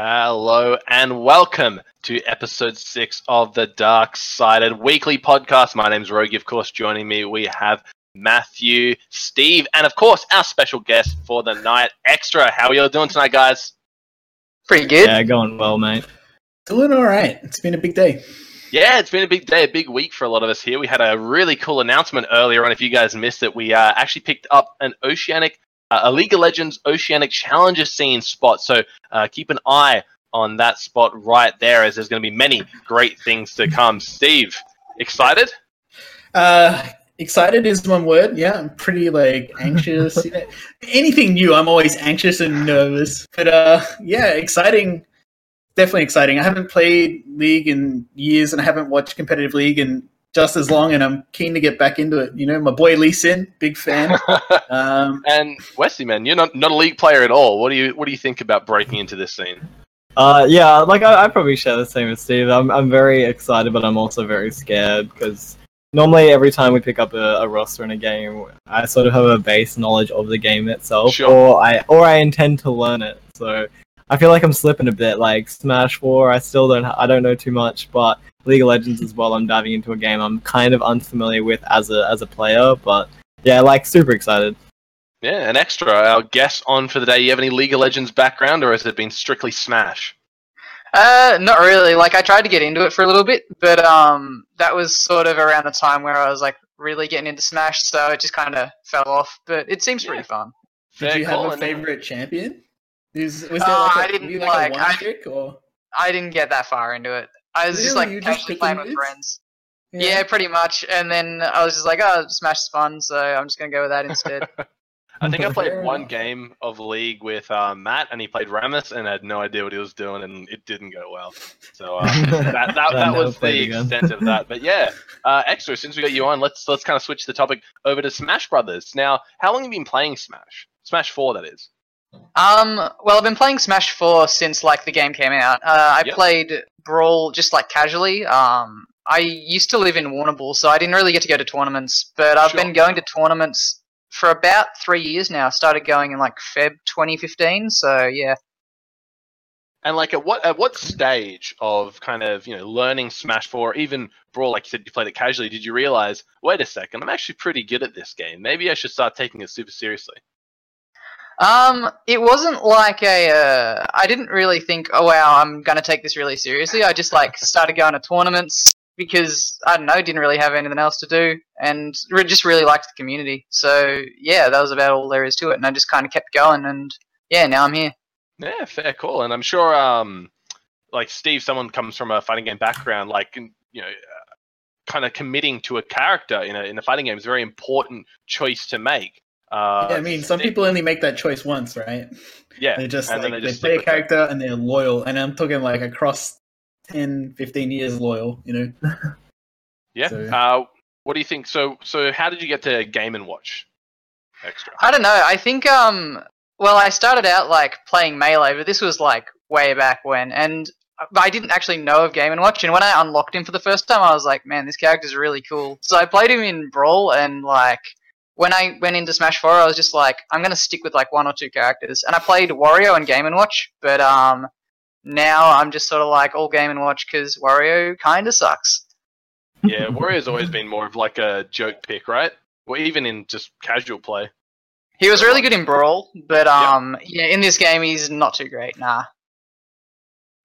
Hello and welcome to episode six of the Dark Sided Weekly Podcast. My name's Rogie, of course. Joining me, we have Matthew, Steve, and of course, our special guest for the night, Extra. How are you all doing tonight, guys? Pretty good. Yeah, going well, mate. Doing all right. It's been a big day. Yeah, it's been a big day, a big week for a lot of us here. We had a really cool announcement earlier on. If you guys missed it, we uh, actually picked up an Oceanic, uh, a League of Legends Oceanic Challenger scene spot. So uh, keep an eye on that spot right there, as there's going to be many great things to come. Steve, excited? Uh, excited is one word. Yeah, I'm pretty like anxious. You know, anything new, I'm always anxious and nervous. But uh, yeah, exciting. Definitely exciting. I haven't played League in years, and I haven't watched competitive League in just as long, and I'm keen to get back into it. You know, my boy Lee Sin, big fan. Um, and Wesley, man, you're not, not a league player at all. What do you what do you think about breaking into this scene? Uh, yeah, like I, I probably share the same as Steve. I'm, I'm very excited, but I'm also very scared because normally every time we pick up a, a roster in a game, I sort of have a base knowledge of the game itself, Sure. or I or I intend to learn it. So I feel like I'm slipping a bit. Like Smash Four, I still don't I don't know too much, but League of Legends as well. I'm diving into a game I'm kind of unfamiliar with as a as a player, but yeah, like super excited. Yeah, an extra. Our guest on for the day. You have any League of Legends background, or has it been strictly Smash? Uh, not really. Like I tried to get into it for a little bit, but um, that was sort of around the time where I was like really getting into Smash, so it just kind of fell off. But it seems pretty fun. did Fair you have a favorite champion? Is, was there Uh, a, I didn't you like- a one I- trick or? I didn't get that far into it. I was just like You just casually picking playing with mids? friends. Yeah. pretty much. And then I was just like, oh, Smash is fun, so I'm just gonna go with that instead. I think I played one game of League with uh, Matt, and he played Rammus, and had no idea what he was doing, and it didn't go well. So uh, that that, that was the again. extent of that. But yeah, uh, extra. Since we got you on, let's let's kind of switch the topic over to Smash Brothers. Now, how long have you been playing Smash? Smash Four, that is. Um, well, I've been playing Smash 4 since like the game came out. Uh, I Yep. played Brawl just like casually. Um, I used to live in Warrnambool, so I didn't really get to go to tournaments. But I've Sure. been going to tournaments for about three years now. I started going in like Feb 2015. So yeah. And like, at what at what stage of kind of you know learning Smash Four, even Brawl, like you said, you played it casually. Did you realize, wait a second, I'm actually pretty good at this game. Maybe I should start taking it super seriously. Um, it wasn't like a. Uh, I didn't really think, oh wow, I'm gonna take this really seriously. I just like started going to tournaments because I don't know, didn't really have anything else to do, and re- just really liked the community. So yeah, that was about all there is to it, and I just kind of kept going, and yeah, now I'm here. Yeah, fair call. And I'm sure, um, like Steve, someone comes from a fighting game background, like you know, uh, kind of committing to a character in a in a fighting game is a very important choice to make. Uh, yeah, I mean, some Steve- people only make that choice once, right? yeah, They just like they they, play a with it. character and they're loyal, and I'm talking like across 10, 15 years loyal. You know, yeah. so- Uh, what do you think? So, so how did you get to Game and Watch Extra? I don't know. I think um, well, I started out like playing melee, but this was like way back when, and I didn't actually know of Game and Watch. And when I unlocked him for the first time, I was like, man, this character's really cool. So I played him in Brawl, and like when I went into Smash Four, I was just like, I'm gonna stick with like one or two characters. And I played Wario and Game and Watch, but um, now I'm just sort of like all Game and Watch because Wario kind of sucks. yeah, Wario's always been more of like a joke pick, right? Well, even in just casual play. He was really good in Brawl, but um, yeah, in this game he's not too great. Nah.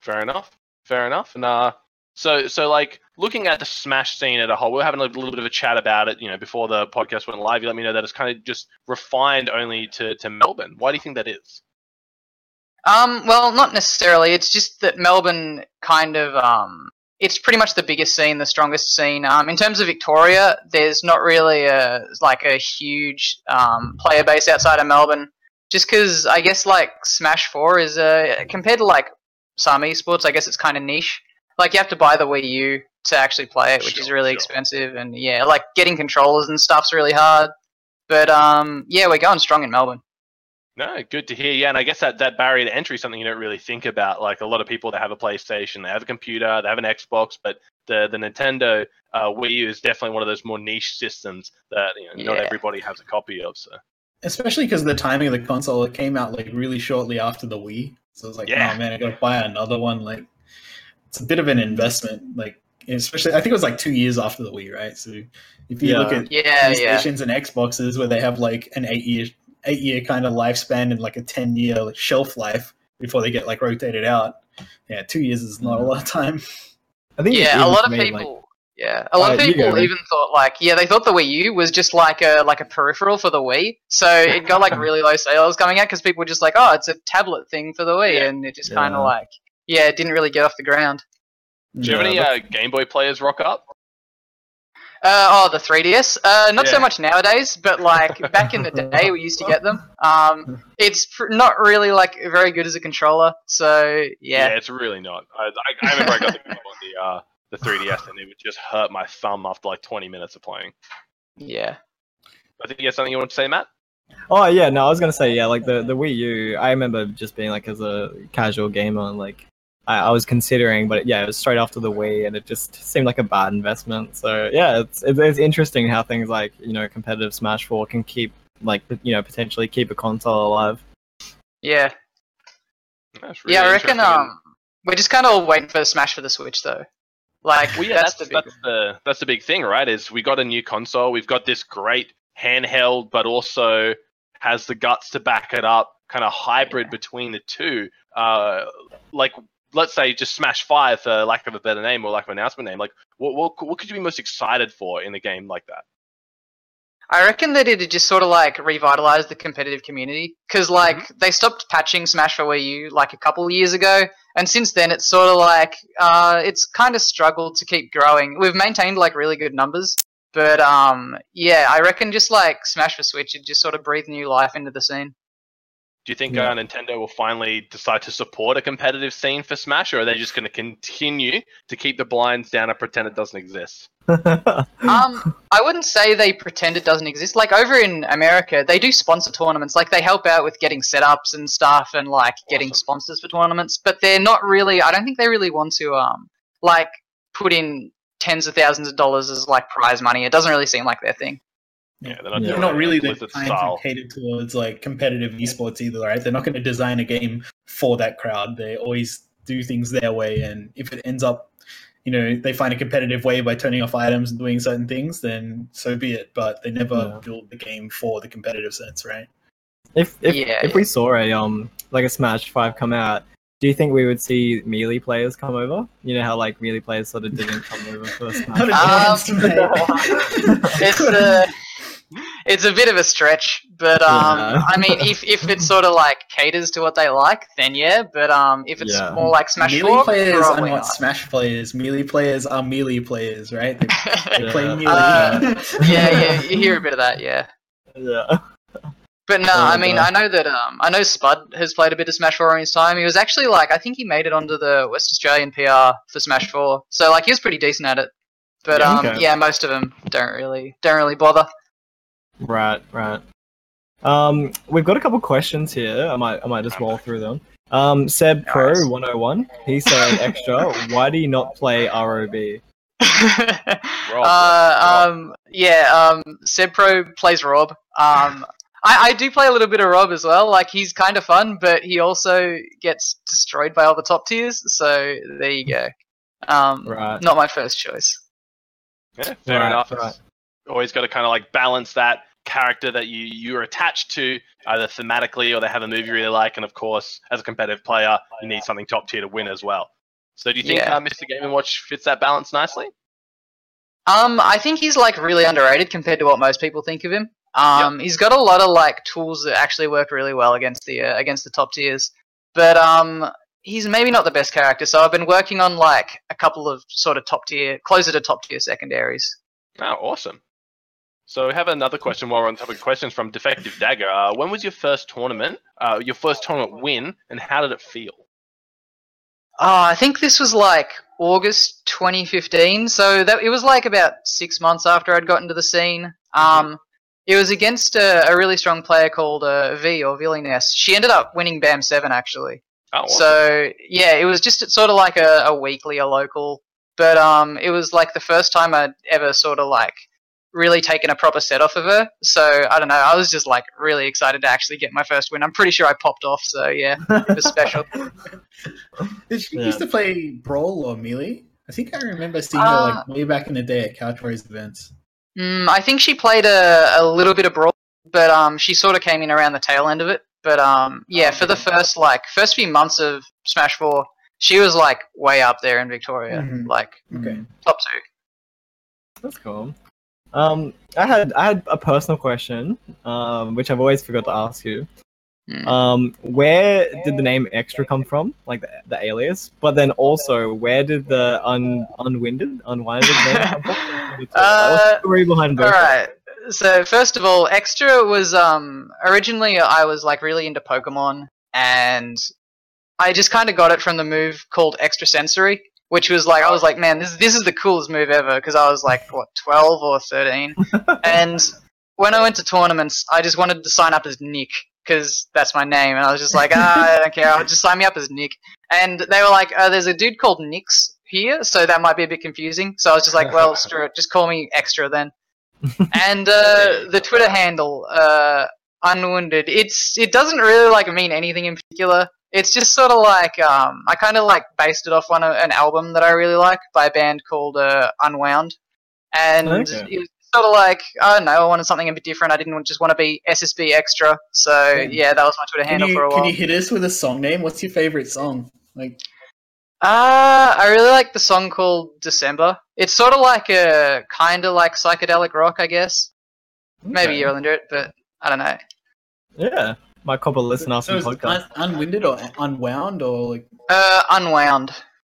Fair enough. Fair enough. Uh, so so like looking at the Smash scene as a whole, we are having a little bit of a chat about it. You know, before the podcast went live, you let me know that it's kind of just refined only to to Melbourne. Why do you think that is? Um, well, not necessarily. It's just that Melbourne kind of um, it's pretty much the biggest scene, the strongest scene. Um, in terms of Victoria, there's not really a like a huge um, player base outside of Melbourne. Just because I guess like Smash Four is compared to like some esports, I guess it's kind of niche. Like you have to buy the Wii U to actually play it, which is really sure. expensive, and yeah, like getting controllers and stuff's really hard. But um, yeah, we're going strong in Melbourne. No, good to hear. Yeah, and I guess that, that barrier to entry is something you don't really think about. Like a lot of people that have a PlayStation, they have a computer, they have an Xbox, but the the Nintendo uh, Wii U is definitely one of those more niche systems that you know, not everybody has a copy of. So especially because the timing of the console it came out like really shortly after the Wii. So it's like, Yeah. oh man, I gotta buy another one. Like, it's a bit of an investment. Like, especially I think it was like two years after the Wii, right? So if you Yeah. look at Yeah, yeah. PlayStations and Xboxes where they have like an eight year eight year kind of lifespan and like a ten year like, shelf life before they get like rotated out. Yeah, two years is not a lot of time. I think Yeah, a lot of me, people. like- yeah, a lot of Uh, you people go, even thought like, yeah, they thought the Wii U was just like a like a peripheral for the Wii, so it got like really low sales coming out because people were just like, oh, it's a tablet thing for the Wii, Yeah. and it just kind of like, yeah, it didn't really get off the ground. Do you have any Yeah, uh, Game Boy players rock up? Uh, oh, the 3DS. Uh, not so Yeah. much nowadays, but like back in the day, we used to get them. Um, it's pr- not really like very good as a controller, so yeah. Yeah, it's really not. I, I, I remember I got the game on the uh, the 3DS and it would just hurt my thumb after like 20 minutes of playing. Yeah. I think you have something you want to say, Matt? Oh yeah, no, I was gonna say yeah, like the the Wii U. I remember just being like as a casual gamer, and, like I, I was considering, but yeah, it was straight after the Wii, and it just seemed like a bad investment. So yeah, it's it's, it's interesting how things like you know competitive Smash Four can keep like you know potentially keep a console alive. Yeah. Really yeah, I reckon um, we're just kind of waiting for Smash for the Switch, though. Like, Well, yeah, that's, that's, the big. that's the that's the big thing, right? Is we got a new console, we've got this great handheld, but also has the guts to back it up, kind of hybrid Yeah. between the two. Uh, like let's say just Smash Five, for lack of a better name or lack of an announcement name. Like, what what what could you be most excited for in a game like that? I reckon that it'd just sort of like revitalize the competitive community because like Mm-hmm. they stopped patching Smash for Wii U like a couple of years ago, and since then it's sort of like uh, it's kind of struggled to keep growing. We've maintained like really good numbers, but um, yeah, I reckon just like Smash for Switch, it just sort of breathed new life into the scene. Do you think Yeah. uh, Nintendo will finally decide to support a competitive scene for Smash, or are they just going to continue to keep the blinds down and pretend it doesn't exist? um, I wouldn't say they pretend it doesn't exist. Like over in America, they do sponsor tournaments. Like they help out with getting setups and stuff, and like getting Awesome. sponsors for tournaments. But they're not really. I don't think they really want to um like put in tens of thousands of dollars as like prize money. It doesn't really seem like their thing. Yeah, they're not, Yeah. They're not really the Blizzard kind style. to cater towards like competitive esports either, right? They're not going to design a game for that crowd. They always do things their way, and if it ends up, you know, they find a competitive way by turning off items and doing certain things, then so be it. But they never Yeah. build the game for the competitive sense, right? if if Yeah, if yeah. we saw a um like a Smash Five come out, do you think we would see melee players come over? You know how like melee players sort of didn't come over for Smash. Not Um. It's a it's a bit of a stretch, but um, Yeah. I mean, if if it sort of like caters to what they like, then yeah. But um, if it's Yeah. more like Smash melee 4, players are not not. Smash players. Melee players are melee players, right? They, they Yeah. play melee. Uh, yeah, yeah, you hear a bit of that, yeah. yeah. But no, Oh, I mean, God. I know that um, I know Spud has played a bit of Smash 4 in his time. He was actually like, I think he made it onto the West Australian PR for Smash 4, so like he was pretty decent at it. But Yeah, um, okay. yeah, most of them don't really don't really bother. Right, right. Um, we've got a couple questions here. I might, I might just roll through them. Um, Seb Pro Nice. 101. He said extra. Why do you not play ROB? Rob, uh, um, yeah, um, Seb Pro plays Rob. Um, I, I do play a little bit of Rob as well. Like he's kind of fun, but he also gets destroyed by all the top tiers. So there you go. Um, Right. not my first choice. Yeah, fair Right, enough. right. Always got to kind of like balance that character that you you're attached to, either thematically or they have a movie you really like, and of course, as a competitive player, you need something top tier to win as well. So, do you think Yeah. uh, Mr. Game and Watch fits that balance nicely? Um, I think he's like really underrated compared to what most people think of him. Um, he's got a lot of like tools that actually work really well against the uh, against the top tiers, but um, he's maybe not the best character. So I've been working on like a couple of sort of top tier, closer to top tier secondaries. Oh, awesome. So, we have another question while we're on topic questions from Defective Dagger. Uh, when was your first tournament, uh, your first tournament win, and how did it feel? Uh, I think this was like August 2015, so that it was like about six months after I'd gotten to the scene. Um, it was against a, a really strong player called uh, V or Villiness. She ended up winning BAM seven actually. Oh, awesome. So yeah, it was just sort of like a, a weekly, a local. But um, it was like the first time I'd ever sort of like really taken a proper set off of her. So I don't know. I was just like really excited to actually get my first win. I'm pretty sure I popped off. So yeah, it was special. Did she Yeah. used to play Brawl or Melee? I think I remember seeing Uh, her like way back in the day at Couch Warriors events. Mm, I think she played a, a little bit of brawl, but um, she sort of came in around the tail end of it. But um, yeah, for the first like first few months of Smash Four, she was like way up there in Victoria, Mhm. like Okay. top two. That's cool. Um, I had I had a personal question, um, which I've always forgot to ask you. Mm. Um, where did the name Extra come from, like the, the alias? But then also, where did the un unwinded unwinded name come from? What's Uh, the story behind both? All right. So first of all, Extra was um originally I was like really into Pokemon, and I just kind of got it from the move called Extra Sensory, which was like I was like, man, this this is the coolest move ever because I was like what twelve or thirteen, and when I went to tournaments, I just wanted to sign up as Nick because that's my name, and I was just like, ah, I don't care, I'll just sign me up as Nick. And they were like, uh, there's a dude called Nix here, so that might be a bit confusing. So I was just like, well, screw it, just call me Extra then. and uh, the Twitter handle, uh, Unwounded, it's it doesn't really like mean anything in particular. It's just sort of like um, I kind of like based it off on a, an album that I really like by a band called uh, Unwound, and Okay. it was sort of like I don't know, I wanted something a bit different. I didn't just want to be SSB extra, so Yeah. yeah, that was my Twitter Can handle you, for a while. can you hit us with a song name? What's your favorite song? Like, Uh, I really like the song called December. It's sort of like a kind of like psychedelic rock, I guess. Maybe you're into it, but I don't know. Yeah, might cop a listen after so the is podcast. un- unwinded or unwound or like Uh, Unwound.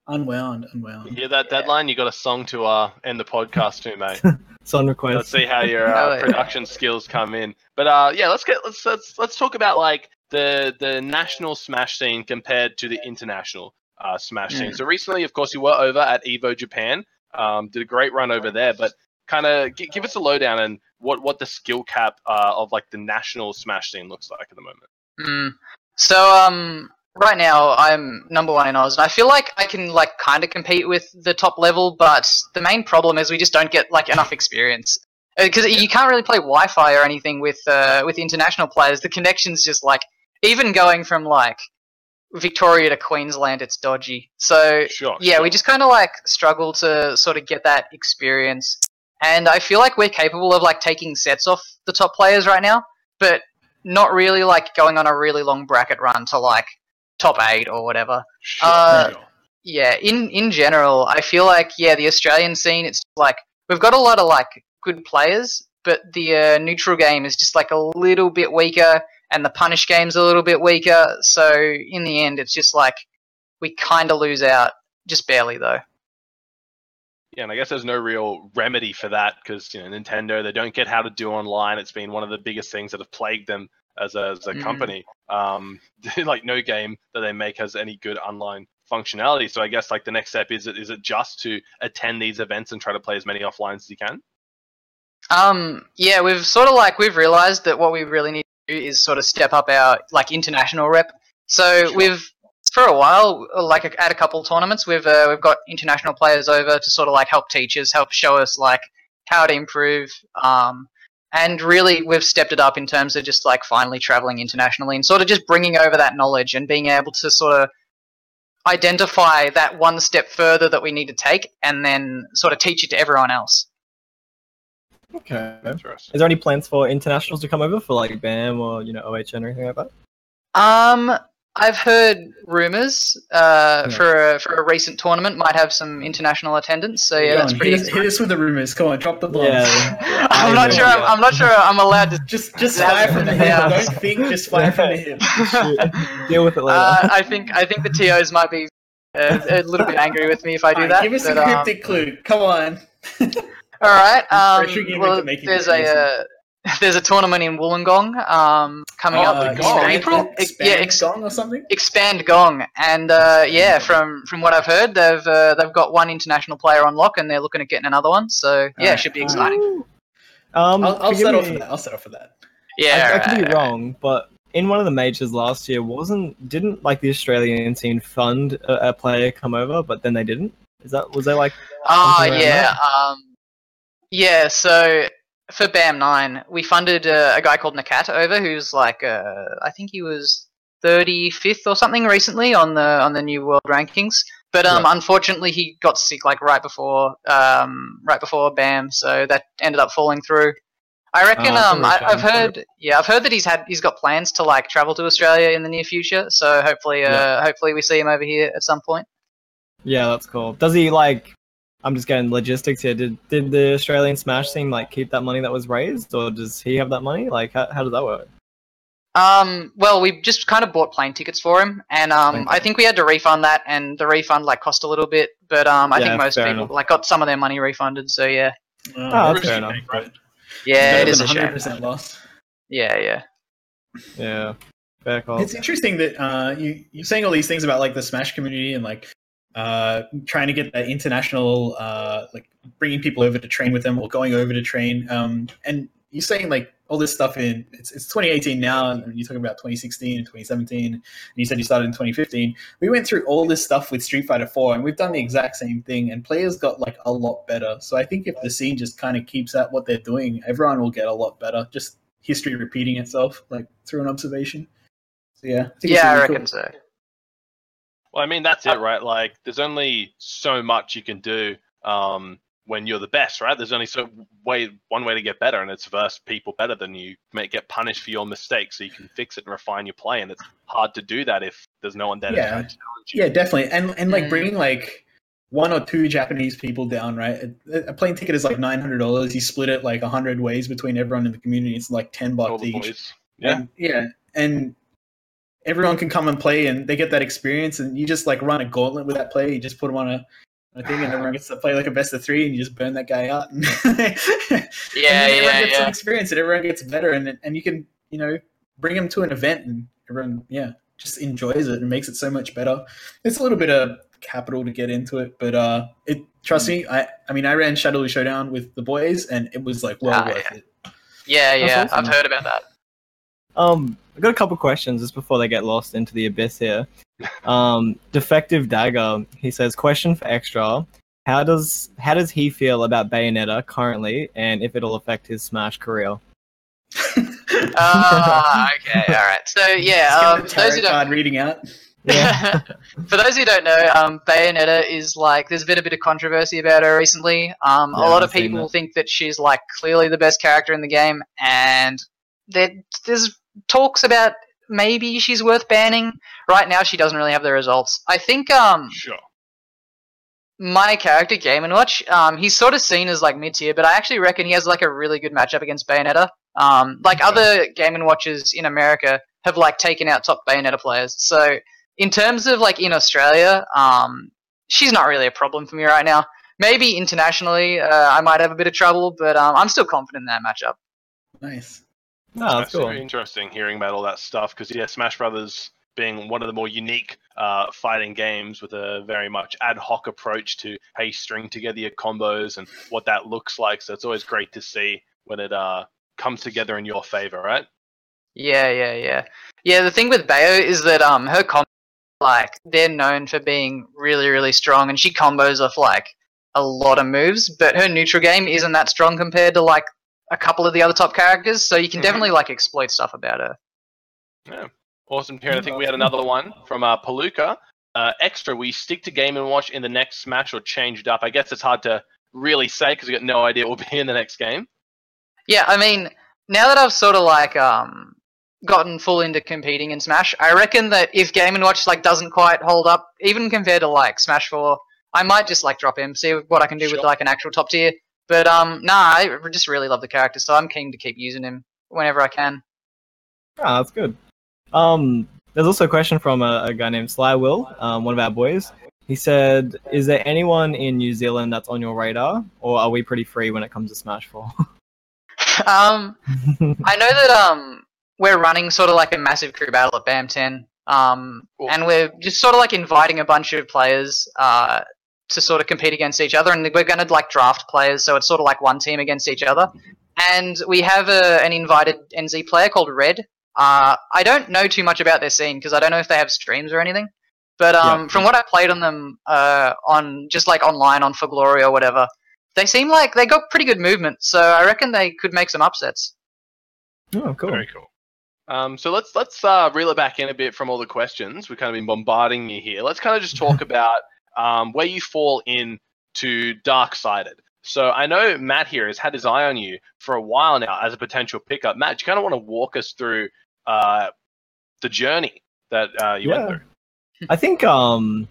unwound? You Unwound. hear that deadline? You got a song to uh, end the podcast to, mate. Song request. Let's see how your uh, production skills come in. But uh, yeah, let's get let's let's let's talk about like the the national Smash scene compared to the international uh, Smash scene. Mm. So recently, of course, you were over at Evo Japan. Um, did a great run over there, but kind of g- give us a lowdown and what what the skill cap uh, of like the national Smash scene looks like at the moment. Mm. So um, right now I'm number one in Oz, and I feel like I can like kind of compete with the top level, but the main problem is we just don't get like enough experience because you can't really play Wi-Fi or anything with uh, with international players. The connection's just like even going from like Victoria to Queensland, it's dodgy. So Sure. yeah, sure. we just kind of like struggle to sort of get that experience. And I feel like we're capable of like taking sets off the top players right now, but not really like going on a really long bracket run to like top eight or whatever. Sure, uh. Yeah, in in general, I feel like yeah, the Australian scene, it's like we've got a lot of like good players, but the uh, neutral game is just like a little bit weaker, and the punish game's a little bit weaker. So in the end, it's just like we kind of lose out, just barely though. Yeah, and I guess there's no real remedy for that because you know Nintendo they don't get how to do online. It's been one of the biggest things that have plagued them as a, as a Mhm. company. Um, like no game that they make has any good online functionality. So I guess like the next step is it is it just to attend these events and try to play as many offlines as you can. Um, yeah, we've sort of like we've realized that what we really need to do is sort of step up our like international rep. So Sure. we've for a while, like at a couple tournaments, we've uh, we've got international players over to sort of like help teach us, help show us like how to improve. Um, and really, we've stepped it up in terms of just like finally traveling internationally and sort of just bringing over that knowledge and being able to sort of identify that one step further that we need to take, and then sort of teach it to everyone else. Okay. Interesting. Is there any plans for internationals to come over for like BAM or you know OHN or anything like that? Um, I've heard rumors uh, Yeah. for a, for a recent tournament might have some international attendance. So yeah, Go that's on, pretty. hit, us, hit us with the rumors. Come on, drop the bombs. Yeah. I'm not I sure. I'm, yeah. I'm not sure. I'm allowed to. Just just Yeah. fire from the hip. Don't think, just fire from the hip. Shoot. Deal with it later. Uh, I think I think the tos might be uh, a little bit angry with me if I do Alright, that. give us but, a um, cryptic clue. Come on. all right. Um, Pressuring you well, into making there's it a uh, there's a tournament in Wollongong um, coming Oh, up the in Gong. April. Expand, yeah, ex- Gong or something. expand Gong, and uh, yeah, from from what I've heard, they've uh, they've got one international player on lock, and they're looking at getting another one. So yeah, it should be exciting. um, I'll, I'll settle me, for that. I'll settle for that. Yeah, I, I could be right, right. wrong, but in one of the majors last year, wasn't didn't like the Australian team fund a, a player come over, but then they didn't? Is that was there like Oh something around yeah, um, yeah. So for BAM nine, we funded uh, a guy called Nakat over, who's like uh, I think he was thirty fifth or something recently on the on the new world rankings. But um, unfortunately, he got sick like right before um, right before BAM, so that ended up falling through. I reckon. A um, I, I've heard. Yeah, I've heard that he's had he's got plans to like travel to Australia in the near future. So hopefully, uh, Yeah. hopefully we see him over here at some point. Yeah, that's cool. Does he like? I'm just getting logistics here. Did did the Australian Smash team like keep that money that was raised, or does he have that money? Like, how, how does that work? Um, well, we just kind of bought plane tickets for him, and um, Okay. I think we had to refund that, and the refund like cost a little bit, but um, I Yeah, think most people enough. like got some of their money refunded. So yeah, Oh, that's fair enough. yeah, it Better is a shame. 100% loss. Yeah, yeah. Yeah, fair call. It's interesting that uh, you you're saying all these things about like the Smash community and like uh, trying to get that international uh, like bringing people over to train with them or going over to train. Um, and you're saying like all this stuff in it's, it's 2018 now, and you're talking about 2016 and 2017. And you said you started in 2015. We went through all this stuff with Street Fighter 4, and we've done the exact same thing. And players got like a lot better. So I think if the scene just kind of keeps at what they're doing, everyone will get a lot better. Just history repeating itself, like through an observation. So yeah, I Yeah, I reckon cool. so. Well, I mean, that's it, right? Like, there's only so much you can do um, when you're the best, right? There's only so way one way to get better, and it's verse people better than you. May get punished for your mistakes, so you can fix it and refine your play. And it's hard to do that if there's no one there Yeah. to challenge you. Yeah, definitely, and and like Mm. bringing like one or two Japanese people down, right? A, a plane ticket is like nine hundred dollars. You split it like hundred ways between everyone in the community. It's like ten bucks each. boys. Yeah. And, yeah, and everyone can come and play, and they get that experience. And you just like run a gauntlet with that player. You just put them on a, a thing, and everyone gets to play like a best of three, and you just burn that guy out. And Yeah, and everyone yeah, gets some yeah. experience, and everyone gets better, and and you can you know bring them to an event, and everyone yeah just enjoys it and makes it so much better. It's a little bit of capital to get into it, but uh, it trust me, I I mean I ran Shadow Showdown with the boys, and it was like well Ah, worth yeah. it. Yeah, That's yeah. awesome. I've heard about that. Um, I got a couple questions just before they get lost into the abyss here. Um, defective dagger. He says, question for extra. How does how does he feel about Bayonetta currently, and if it'll affect his Smash career? Ah, okay, all right. So yeah, um, for those who don't card reading out. Yeah. For those who don't know, um, Bayonetta is like there's been a bit of controversy about her recently. Um, Yeah, a lot I've of people that. think that she's like clearly the best character in the game, and there, there's talks about maybe she's worth banning. Right now, she doesn't really have the results. I think um, Sure. my character Game and Watch, um, he's sort of seen as like mid tier, but I actually reckon he has like a really good matchup against Bayonetta. Um, like other Game and Watches in America have like taken out top Bayonetta players. So in terms of like in Australia, um, she's not really a problem for me right now. Maybe internationally, uh, I might have a bit of trouble, but um, I'm still confident in that matchup. Nice. No, that's That's cool. very interesting hearing about all that stuff because yeah, Smash Brothers being one of the more unique uh, fighting games with a very much ad hoc approach to how you string together your combos and what that looks like. So it's always great to see when it uh, comes together in your favor, right? Yeah, yeah, yeah, yeah. The thing with Bayo is that um, her combo, like they're known for being really, really strong, and she combos off like a lot of moves. But her neutral game isn't that strong compared to like a couple of the other top characters. So you can Mhm. definitely like exploit stuff about her. Yeah. Awesome to hear. And I think we had another one from uh, Palooka. Uh, extra, we stick to Game and Watch in the next Smash or changed up? I guess it's hard to really say because we got no idea what will be in the next game. Yeah, I mean, now that I've sort of like um gotten full into competing in Smash, I reckon that if Game and Watch like doesn't quite hold up, even compared to like Smash Four, I might just like drop him, see what I can do with like an actual top tier. But um, nah, I just really love the character, so I'm keen to keep using him whenever I can. Ah, that's good. Um, there's also a question from a, a guy named Sly Will, um, one of our boys. He said, "Is there anyone in New Zealand that's on your radar, or are we pretty free when it comes to Smash 4? um, I know that um we're running sort of like a massive crew battle at BAM 10. Um, Cool. and we're just sort of like inviting a bunch of players uh to sort of compete against each other, and we're going to like draft players, so it's sort of like one team against each other. And we have a, an invited NZ player called Red. Uh, I don't know too much about their scene because I don't know if they have streams or anything. But um, Yeah. from what I played on them uh, on just like online on For Glory or whatever, they seem like they got pretty good movement, so I reckon they could make some upsets. Oh, cool. Very cool. Um, so let's let's uh, reel it back in a bit from all the questions. We've kind of been bombarding you here. Let's kind of just talk about um, where you fall in to dark sided. So I know Matt here has had his eye on you for a while now as a potential pickup. Matt, do you kind of want to walk us through uh, the journey that uh, you went through? I think um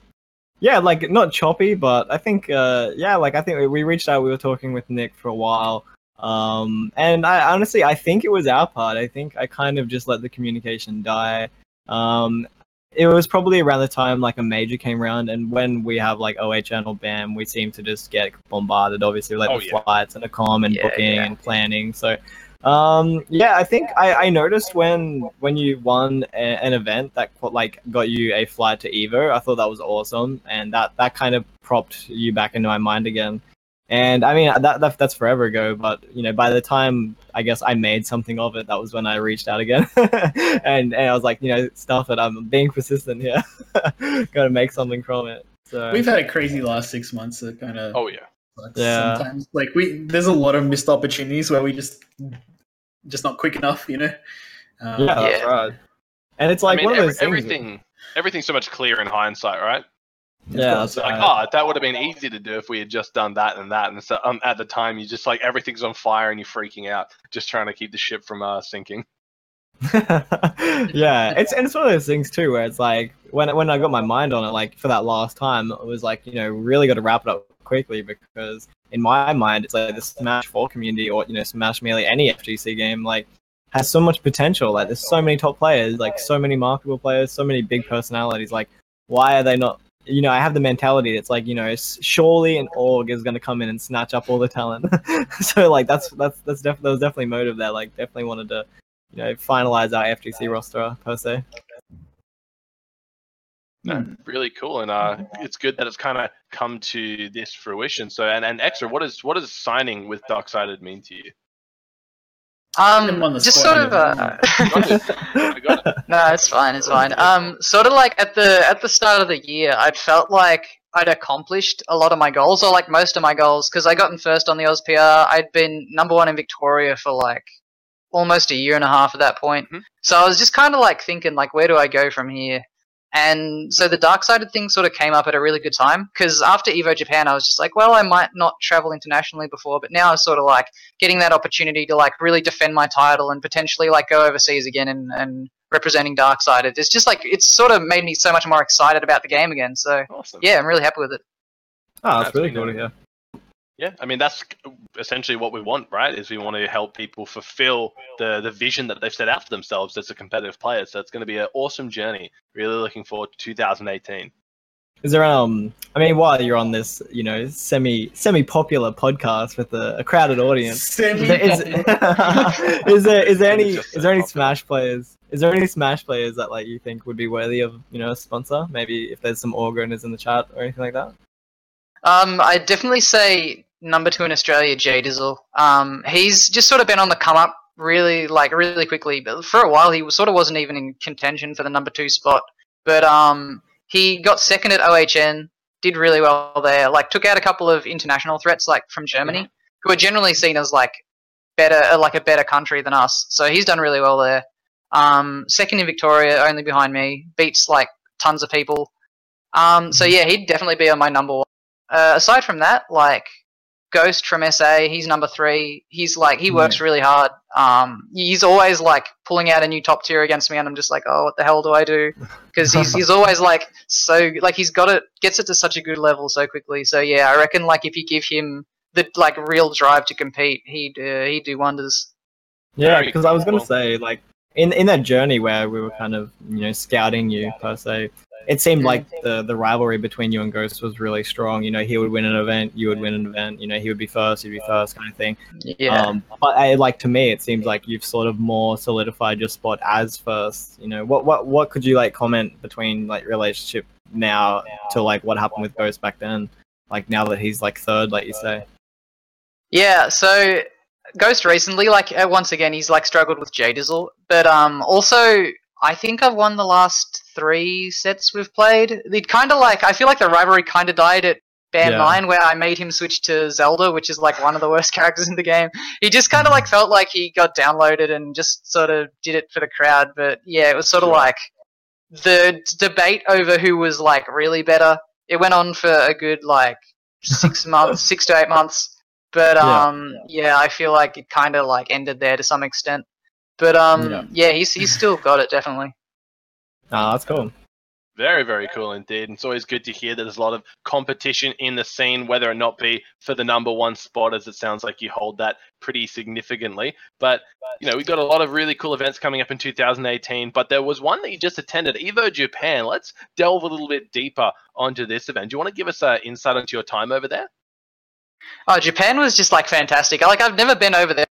yeah, like not choppy, but I think uh yeah, like I think we- we reached out, we were talking with Nick for a while. Um and I honestly I think it was our part. I think I kind of just let the communication die. Um it was probably around the time like a major came around and when we have like OHN or BAM we seem to just get bombarded obviously like Oh, the yeah. flights and the com and Yeah, booking yeah. and planning. So um, yeah, I think I, I noticed when when you won a, an event that like got you a flight to Evo, I thought that was awesome, and that that kind of propped you back into my mind again. And I mean that, that that's forever ago, but you know by the time I guess I made something of it, that was when I reached out again, and and I was like, you know, stuff it. I'm being persistent here, got to make something from it. So We've had a crazy last six months that kind of Oh yeah. sucks Yeah. sometimes. Like we, there's a lot of missed opportunities where we just, just not quick enough, you know. Um, yeah, that's Yeah. right. And it's like I mean, one of every- those things. everything everything's so much clearer in hindsight, right? Yeah, that's Like, oh, that would have been easy to do if we had just done that and that. And so um, at the time, you just like everything's on fire and you're freaking out, just trying to keep the ship from uh, sinking. yeah, it's and it's one of those things too where it's like when when I got my mind on it, like for that last time, it was like you know really got to wrap it up quickly because in my mind it's like the Smash Four community or you know Smash Melee any FGC game like has so much potential. Like there's so many top players, like so many marketable players, so many big personalities. Like why are they not? You know, I have the mentality. It's like you know, surely an org is going to come in and snatch up all the talent. so like that's that's that's def- there was definitely motive there. Like definitely wanted to you know, finalize our FGC roster per se. No, really cool, and uh, it's good that it's kind of come to this fruition. So, and and extra, what is what does signing with Darksided mean to you? Put him on Um, just sort of. Uh, I no, it's fine. It's fine. Um, sort of like at the at the start of the year, I'd felt like I'd accomplished a lot of my goals, or like most of my goals, because I got in first on the OzPR. I'd been number one in Victoria for like almost a year and a half at that point. Mhm. So I was just kind of like thinking, like, where do I go from here? And so the dark sided thing sort of came up at a really good time because after Evo Japan, I was just like, well, I might not travel internationally before, but now I was sort of like getting that opportunity to like really defend my title and potentially like go overseas again and, and representing dark sided. It's just like it's sort of made me so much more excited about the game again. So Awesome. yeah, I'm really happy with it. Oh, that's That's really been cool to hear. Yeah, I mean that's essentially what we want, right? Is we want to help people fulfill the the vision that they've set out for themselves as a competitive player. So it's going to be an awesome journey. Really looking forward to 2018. Is there um? I mean, while you're on this, you know, semi semi popular podcast with a, a crowded audience, is, is, is there is there any is there any. Smash players? Is there any Smash players that like you think would be worthy of you know a sponsor? Maybe if there's some org owners in the chat or anything like that. Um, I'd definitely say number two in Australia, Jay Dizzle. Um, he's just sort of been on the come up really, like really quickly. But for a while, he was, sort of wasn't even in contention for the number two spot. But um, he got second at OHN, did really well there. Like took out a couple of international threats, like from Germany, who are generally seen as like better, uh, like a better country than us. So he's done really well there. Um, second in Victoria, only behind me, beats like tons of people. Um, so yeah, he'd definitely be on my number one. Uh, aside from that, like Ghost from SA, he's number three. He's like he works really hard. Um, he's always like pulling out a new top tier against me, and I'm just like, oh, what the hell do I do? Because he's he's always like so like he's got it gets it to such a good level so quickly. So yeah, I reckon like if you give him the like real drive to compete, he'd uh, he'd do wonders. Yeah, Very because I was gonna say like in in that journey where we were kind of you know scouting you per se, it seemed like the the rivalry between you and Ghost was really strong. You know, he would win an event, you would win an event. You know, he would be first, you'd be first, kind of thing. Yeah. Um, but I, like to me, it seems like you've sort of more solidified your spot as first. You know, what what what could you like comment between like relationship now to like what happened with Ghost back then? Like now that he's like third, like you say. Yeah, so Ghost recently, like uh, once again, he's like struggled with J Dizzle, but um, also I think I've won the last three sets we've played. It kind of like I feel like the rivalry kind of died at BAM Yeah. 9 where I made him switch to Zelda, which is like one of the worst characters in the game. He just kind of like felt like he got downloaded and just sort of did it for the crowd. But yeah, it was sort of like the debate over who was like really better. It went on for a good like six months, six to eight months. But Yeah. um, yeah, I feel like it kind of like ended there to some extent. But um, Yeah. yeah, he's he's still got it definitely. Ah, that's cool. Very, very cool indeed. And it's always good to hear that there's a lot of competition in the scene, whether or not be for the number one spot, as it sounds like you hold that pretty significantly. But, you know, we've got a lot of really cool events coming up in 2018, but there was one that you just attended, Evo Japan. Let's delve a little bit deeper onto this event. Do you want to give us an insight into your time over there? Oh, Japan was just like fantastic. Like I've never been over there.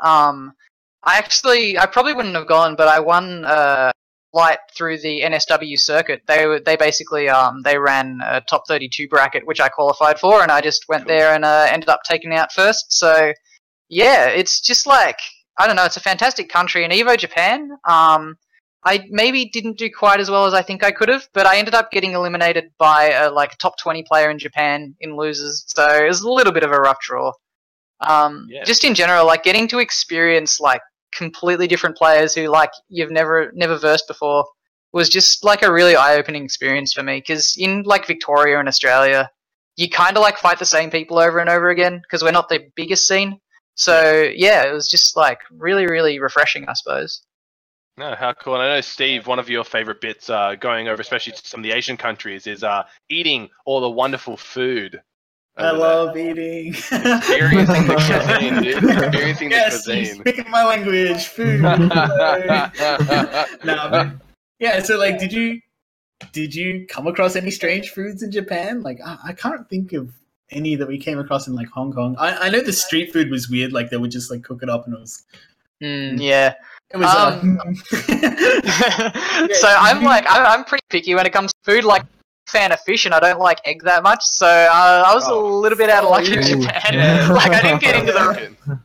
Um, I actually, I probably wouldn't have gone, but I won uh, flight through the NSW circuit. They were, they basically, um, they ran a top 32 bracket, which I qualified for, and I just went there and uh, ended up taking out first. So, yeah, it's just like I don't know. It's a fantastic country, and Evo Japan. Um, I maybe didn't do quite as well as I think I could have, but I ended up getting eliminated by a like top 20 player in Japan in losers. So it was a little bit of a rough draw. Um, Yeah. Just in general, like getting to experience like completely different players who like you've never never versed before was just like a really eye-opening experience for me. Because in like Victoria and Australia, you kind of like fight the same people over and over again because we're not the biggest scene. So yeah, it was just like really really refreshing, I suppose. No, how cool. And I know, Steve, one of your favorite bits uh, going over, especially to some of the Asian countries, is uh, eating all the wonderful food. I over there. love eating. Experiencing the cuisine, dude. Experiencing the yes, you cuisine. speaking my language. Food. no, but yeah. So, like, did you did you come across any strange foods in Japan? Like, I, I can't think of any that we came across in like Hong Kong. I, I know the street food was weird. Like, they would just like cook it up, and it was Mm, yeah. it was. Um, uh, so I'm like I'm, I'm pretty picky when it comes to food. Like fan of fish, and I don't like egg that much. So uh, I was Oh. a little bit out of luck in Japan. yeah. like I didn't get into the. Chicken.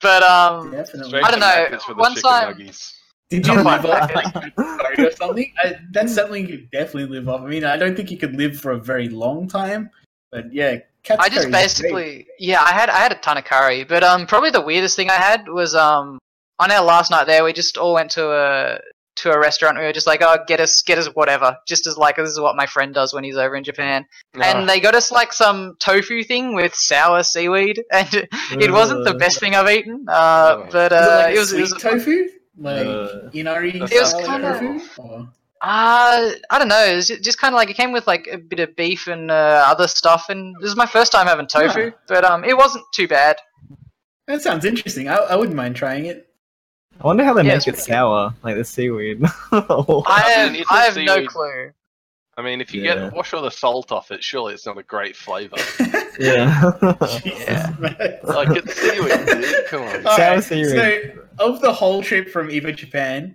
But um, definitely. I don't know, Macca's for the one time- nuggies. Did you Oh live off like curry or something? I, that's something you could definitely live off. I mean, I don't think you could live for a very long time, but yeah, cat's I just curry great. basically yeah, I had I had a ton of curry, but um, probably the weirdest thing I had was um, on our last night there, we just all went to a to a restaurant. We were just like, oh, get us get us whatever, just as like this is what my friend does when he's over in Japan. Ah, and they got us like some tofu thing with sour seaweed, and it, it wasn't the best thing I've eaten. Uh, Oh. but Is it uh, like it was it sweet was tofu, like Uh, inari It was kinda- tofu. Or- Uh, I don't know. It was just kind of like it came with like a bit of beef and uh, other stuff, and this is my first time having tofu, Yeah. but um, it wasn't too bad. That sounds interesting. I, I wouldn't mind trying it. I wonder how they Yeah, make it pretty good. sour, like the seaweed. I I have mean, it's I a have no clue. I mean, if you Yeah. get wash all the salt off it, surely it's not a great flavor. yeah. Jesus, man. like it's seaweed, dude. Come on. All Sour right, seaweed. So, of the whole trip from Evo Japan,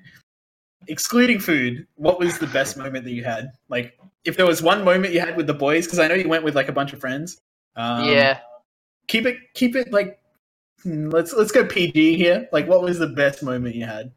excluding food, what was the best moment that you had? Like, if there was one moment you had with the boys, because I know you went with like a bunch of friends. Um, yeah. Keep it, keep it like. Hmm, Let's let's go PG here. Like, what was the best moment you had?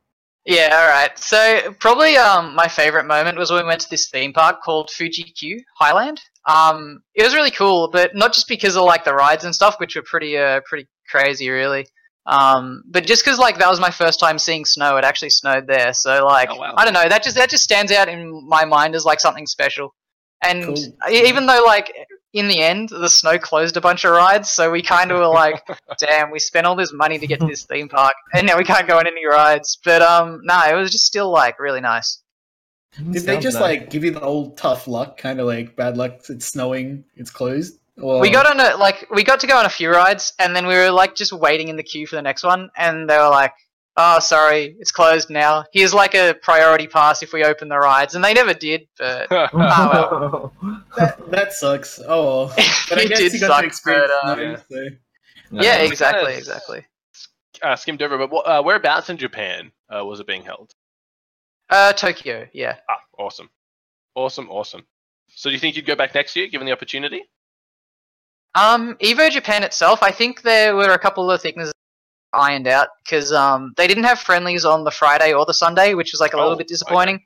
Yeah, all right. So probably um my favorite moment was when we went to this theme park called Fuji Q Highland. Um, it was really cool, but not just because of like the rides and stuff, which were pretty uh pretty crazy, really. Um, but just because like that was my first time seeing snow. It actually snowed there, so like Oh, wow. I don't know. That just that just stands out in my mind as like something special. And Cool. even though like in the end the snow closed a bunch of rides, so we kind of were like, damn, we spent all this money to get to this theme park, and now we can't go on any rides. But um, no, it was just still like really nice. Did they just like give you the old tough luck, kind of like bad luck? It's snowing, it's closed. Or... We got on a like we got to go on a few rides, and then we were like just waiting in the queue for the next one, and they were like, "Oh, sorry, it's closed now. Here's like a priority pass if we open the rides," and they never did. But Oh, that, that sucks. Oh, well. but I guess did you got suck, to experience but, uh, Yeah. so- yeah, exactly, kinda- exactly. uh, skimmed over, but uh, whereabouts in Japan uh, was it being held? Uh, Tokyo, yeah. Ah, awesome, awesome, awesome. So do you think you'd go back next year, given the opportunity? Um, Evo Japan itself, I think there were a couple of things ironed out because um they didn't have friendlies on the Friday or the Sunday, which was like a little Oh, bit disappointing.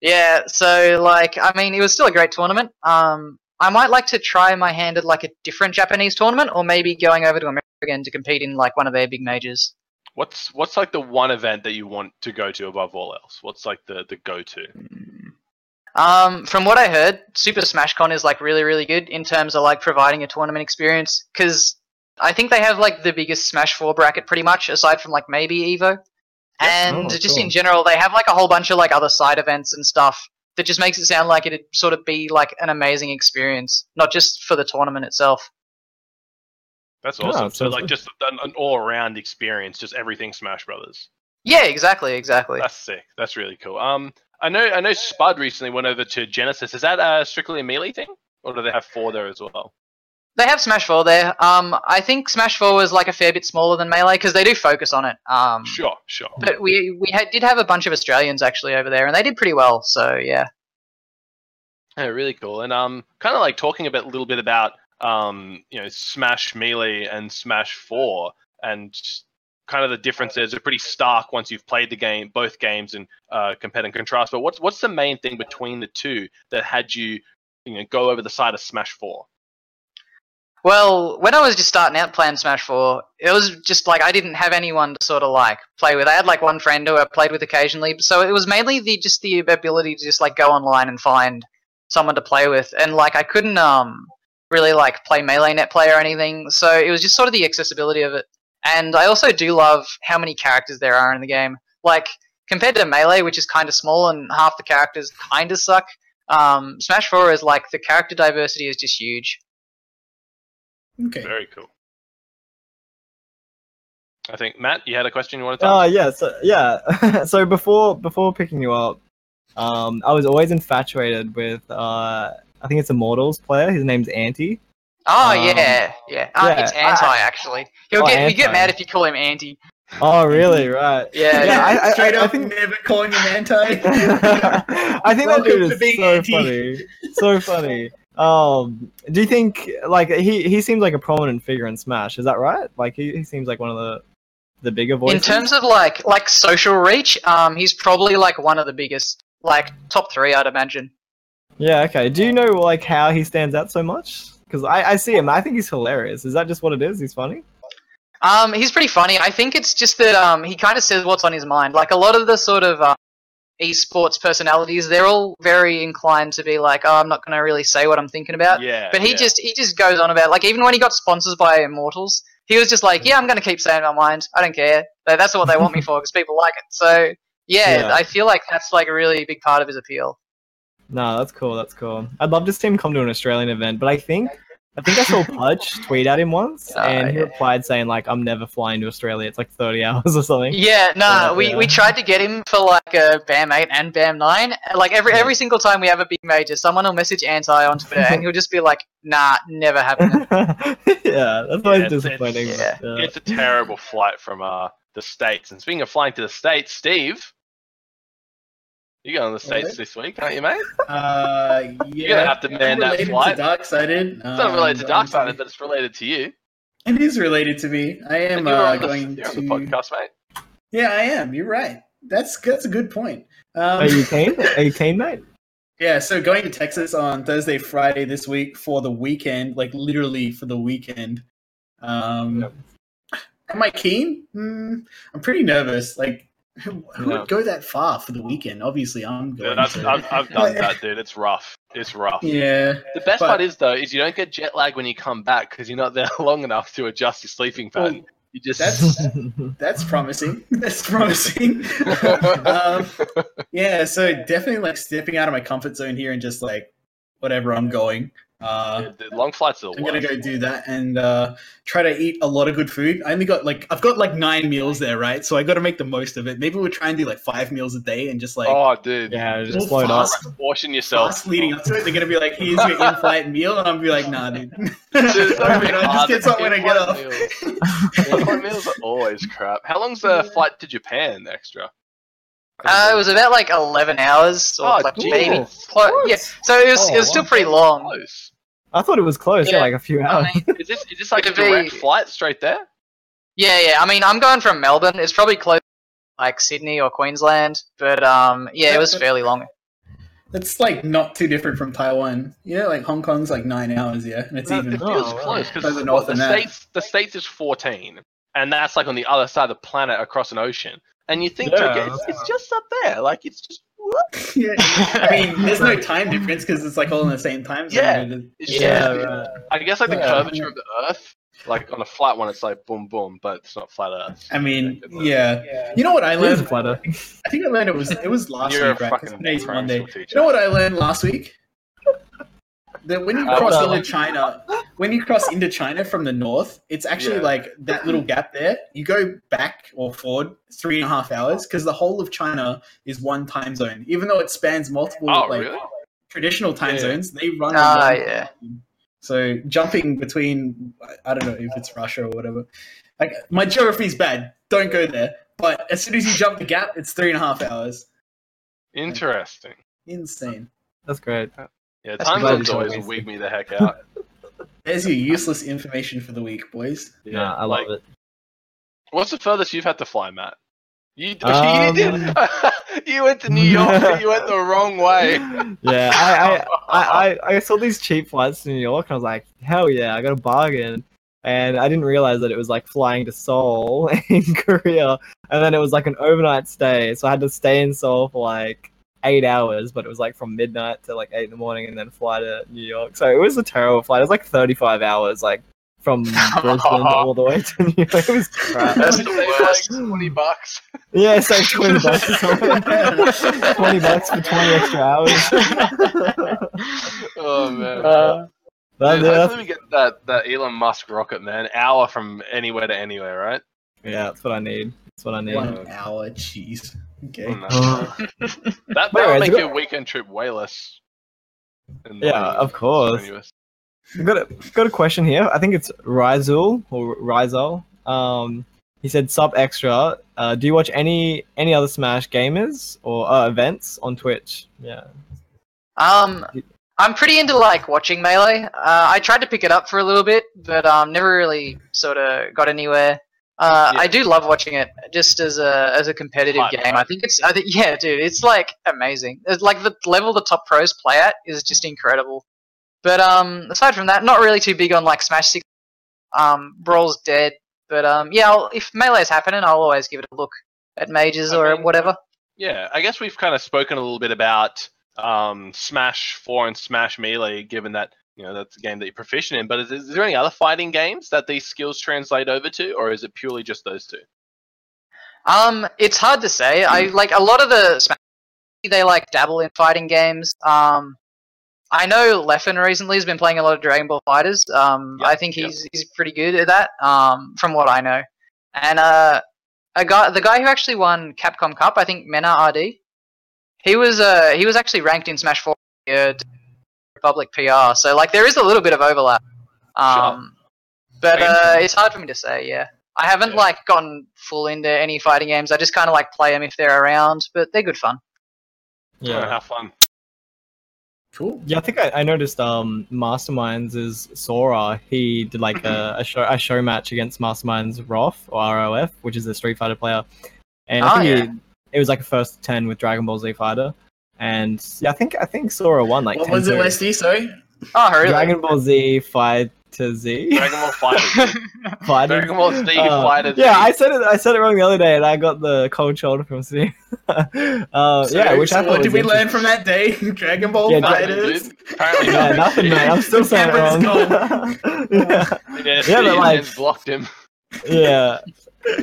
Yeah, so like I mean, it was still a great tournament. Um, I might like to try my hand at like a different Japanese tournament, or maybe going over to America again to compete in like one of their big majors. What's what's like the one event that you want to go to above all else? What's like the the go to? Um, from what I heard, Super Smash Con is like really, really good in terms of like providing a tournament experience. Because I think they have like the biggest Smash Four bracket, pretty much, aside from like maybe Evo. And Oh, just cool. in general, they have like a whole bunch of like other side events and stuff that just makes it sound like it'd sort of be like an amazing experience, not just for the tournament itself. That's Yeah, awesome. so like good. just an, an all around experience, just everything Smash Brothers. Yeah, exactly, exactly. That's sick. That's really cool. Um, I know I know Spud recently went over to Genesis. Is that a strictly a melee thing, or do they have four there as well? They have Smash Four there. Um, I think Smash Four was like a fair bit smaller than Melee because they do focus on it. Um, Sure, sure. But we we had, did have a bunch of Australians actually over there, and they did pretty well. So yeah. Yeah, really cool. And um, kind of like talking a bit, little bit about um, you know, Smash Melee and Smash Four, and kind of the differences are pretty stark once you've played the game, both games, and uh, compare and contrast. But what's what's the main thing between the two that had you, you know, go over the side of Smash Four? Well, when I was just starting out playing Smash 4, it was just like I didn't have anyone to sort of like play with. I had like one friend who I played with occasionally, so it was mainly the just the ability to just like go online and find someone to play with, and like I couldn't um really like play melee net play or anything, so it was just sort of the accessibility of it. And I also do love how many characters there are in the game. Like compared to melee, which is kind of small and half the characters kind of suck. Um, Smash 4 is like the character diversity is just huge. Okay. Very cool. I think Matt, you had a question you wanted to Uh, ask? yeah, so yeah. so before before picking you up, um, I was always infatuated with uh, I think it's Immortals player. His name's Anti. Oh Um, yeah, yeah. Uh, yeah, it's anti I- actually. He'll Oh, get you get mad if you call him anti. Oh, really? Right. Yeah, yeah. I, I, Straight I, up, think never calling him anti. I think that dude is so anti. funny. So funny. Um, do you think like he he seems like a prominent figure in Smash? Is that right? Like he, he seems like one of the the bigger voices. In terms of like like social reach, um, he's probably like one of the biggest, like top three, I'd imagine. yeah. Okay. Do you know like how he stands out so much? Because I I see him. I think he's hilarious. Is that just what it is? He's funny. Um, he's pretty funny. I think it's just that um, he kind of says what's on his mind. Like a lot of the sort of uh, esports personalities, they're all very inclined to be like, "Oh, I'm not going to really say what I'm thinking about." yeah. But he yeah. just he just goes on about like even when he got sponsors by Immortals, he was just like, mm. yeah, I'm gonna keep saying my mind. I don't care. Like, That's what they want me for because people like it. So yeah, Yeah. I feel like that's like a really big part of his appeal. No, that's cool. That's cool. I'd love to see him come to an Australian event, but I think I think I saw Pudge tweet at him once, Oh, and he yeah. replied saying like, "I'm never flying to Australia. It's like 30 hours or something." Yeah, nah, Yeah, we, yeah. we tried to get him for like a BAM eight and BAM nine. Like every Yeah. every single time we have a big major, someone will message anti on Twitter and he'll just be like, nah, never happening. yeah, that's always Yeah, it's- disappointing. it's- but, yeah. It's a terrible flight from uh the states. And speaking of flying to the states, Steve, you going to the states What? this week, aren't you, mate? Uh, yeah. gonna have to man that related flight. To Darksided. It's not related to Um, Darksided, but it's related to you. It is related to me. I am And you're, uh, on the, going you're to. on the podcast, mate. Yeah, I am. You're right. That's that's a good point. Um, Are you keen? Are you keen, mate? Yeah, so going to Texas on Thursday, Friday this week for the weekend, like literally for the weekend. Um, Yep. Am I keen? Mm, I'm pretty nervous. Like, who, who No. would go that far for the weekend? Obviously, I'm going. Yeah, that's, to. I've, I've done that, dude. It's rough. It's rough. Yeah, The best but- part is though, is you don't get jet lag when you come back because you're not there long enough to adjust your sleeping pattern. You just that's that's promising. That's promising. um, yeah, so definitely like stepping out of my comfort zone here and just like whatever I'm going. Uh, the the long flights are I'm gonna go do that and uh, try to eat a lot of good food. I only got like I've got like nine meals there, right? So I got to make the most of it. Maybe we'll try and do like five meals a day and just like oh, dude, yeah, just Well, load up. portion yourself. fast leading up to it. They're gonna be like, "Here's your in-flight meal," and I'm be like, "Nah, dude." Dude, it's I'll gonna just get something when I get off. In-flight meals. In-flight meals are always crap. How long's the flight to Japan extra? Uh, it was about like eleven hours or Oh, like Jesus. maybe. Clo- yeah, so it was Oh, it was still pretty long. Close. I thought it was close. Yeah, Yeah. like a few hours. I mean, Is this is this like a direct flight straight there? yeah, yeah. I mean, I'm going from Melbourne. It's probably close, like Sydney or Queensland, but um, yeah, it was fairly long. That's like not too different from Taiwan. You know, like Hong Kong's like nine hours, yeah, and it's No, even. it feels Oh, close because Further north the states the states is 14, and that's like on the other side of the planet across an ocean. And you think Yeah, okay, it's, it's just up there, like it's just what? yeah. I mean, there's no time difference because it's like all in the same time zone. Yeah. It's Yeah, just- right. I guess like the Yeah. curvature of the Earth, like on a flat one, it's like boom boom, but it's not flat Earth. I mean, yeah. You know what I It is a learned? flutter. I think I learned it was it was last You're week, right? 'Cause fucking Today's Monday. teacher. You know what I learned last week? That when you Uh, cross what's into China, when you cross into China from the north, it's actually Yeah. like that little gap there. You go back or forward three and a half hours because the whole of China is one time zone. Even though it spans multiple Oh, like really? traditional time Yeah. zones, they run. on Ah, yeah. time. So jumping between, I- I don't know if it's Russia or whatever. Like my geography's bad. Don't go there. But as soon as you jump the gap, it's three and a half hours. Interesting. Insane. That's great. Yeah, That's time glad zones always told me. wig me the heck out. There's your useless information for the week, boys. Yeah, I like, love it. What's the furthest you've had to fly, Matt? You, Um, you did. you went to New York, but you went the wrong way. Yeah, I, I, I, I, I saw these cheap flights to New York, and I was like, hell yeah, I got a bargain. And I didn't realize that it was like flying to Seoul in Korea, and then it was like an overnight stay. So I had to stay in Seoul for like eight hours, but it was like from midnight to like eight in the morning, and then fly to New York. So it was a terrible flight. It was like thirty-five hours, like from Brisbane all the way to New York. It was crap. That's Saved, the like twenty bucks. Yeah, it's like twenty bucks or something. twenty bucks for twenty extra hours. Oh man. Uh, that- Dude, yeah, hopefully we get that, that Elon Musk rocket, man. Hour from anywhere to anywhere, right? yeah, that's what I need. That's what I need. One hour, jeez. Okay. Oh, no. Uh, that that Wait, would make got- your weekend trip way less. Yeah, of course. strenuous. got a got a question here. I think it's Rizul or Rizal. Um, he said sub extra. Uh, do you watch any any other Smash gamers or uh, events on Twitch? Yeah. Um, I'm pretty into like watching Melee. Uh, I tried to pick it up for a little bit, but um, never really sort of got anywhere. Uh, Yeah. I do love watching it just as a as a competitive game. right? I think it's I think yeah, dude, it's like amazing. It's like the level the top pros play at is just incredible. But um, aside from that, not really too big on like Smash Six. Um, Brawl's dead, but um, yeah, I'll, if Melee's happening, I'll always give it a look at Mages I or mean, whatever. Yeah, I guess we've kind of spoken a little bit about um, Smash 4 and Smash Melee, given that you know that's a game that you're proficient in. But is, is there any other fighting games that these skills translate over to, or is it purely just those two? Um, it's hard to say. I like a lot of the Smash. They like dabble in fighting games. Um, I know Leffen recently has been playing a lot of Dragon Ball Fighters. Um, Yep, I think yep. he's he's pretty good at that. Um, from what I know, and uh, a guy the guy who actually won Capcom Cup, I think Mena RD. He was uh he was actually ranked in Smash Four uh, Republic PR. So like there is a little bit of overlap. Um, but uh, it's hard for me to say. Yeah. I haven't Yeah. like gotten full into any fighting games. I just kind of like play them if they're around, but they're good fun. Oh, Yeah. have fun. Cool. Yeah, I think I, I noticed um Masterminds is Sora. He did like a, a show a show match against Masterminds Roth or ROF, which is a Street Fighter player. And I Oh, think yeah. he, it was like a first ten with Dragon Ball Z Fighter. And yeah, I think I think Sora won like What 10 was it, to- Leslie? Sorry. Oh, really? Dragon Ball Z Fighter Z. Dragon Ball Fighters. Fighter. Dragon Ball Z Uh, Fighters. yeah, I said it. I said it wrong the other day, and I got the cold shoulder from Steve. uh, So, yeah, which so I thought what did we learn from that day? Dragon Ball Yeah, Fighters. Apparently Yeah, nothing, man. I'm still saying it wrong. Yeah, Yeah, Yeah, but, like- blocked him. yeah.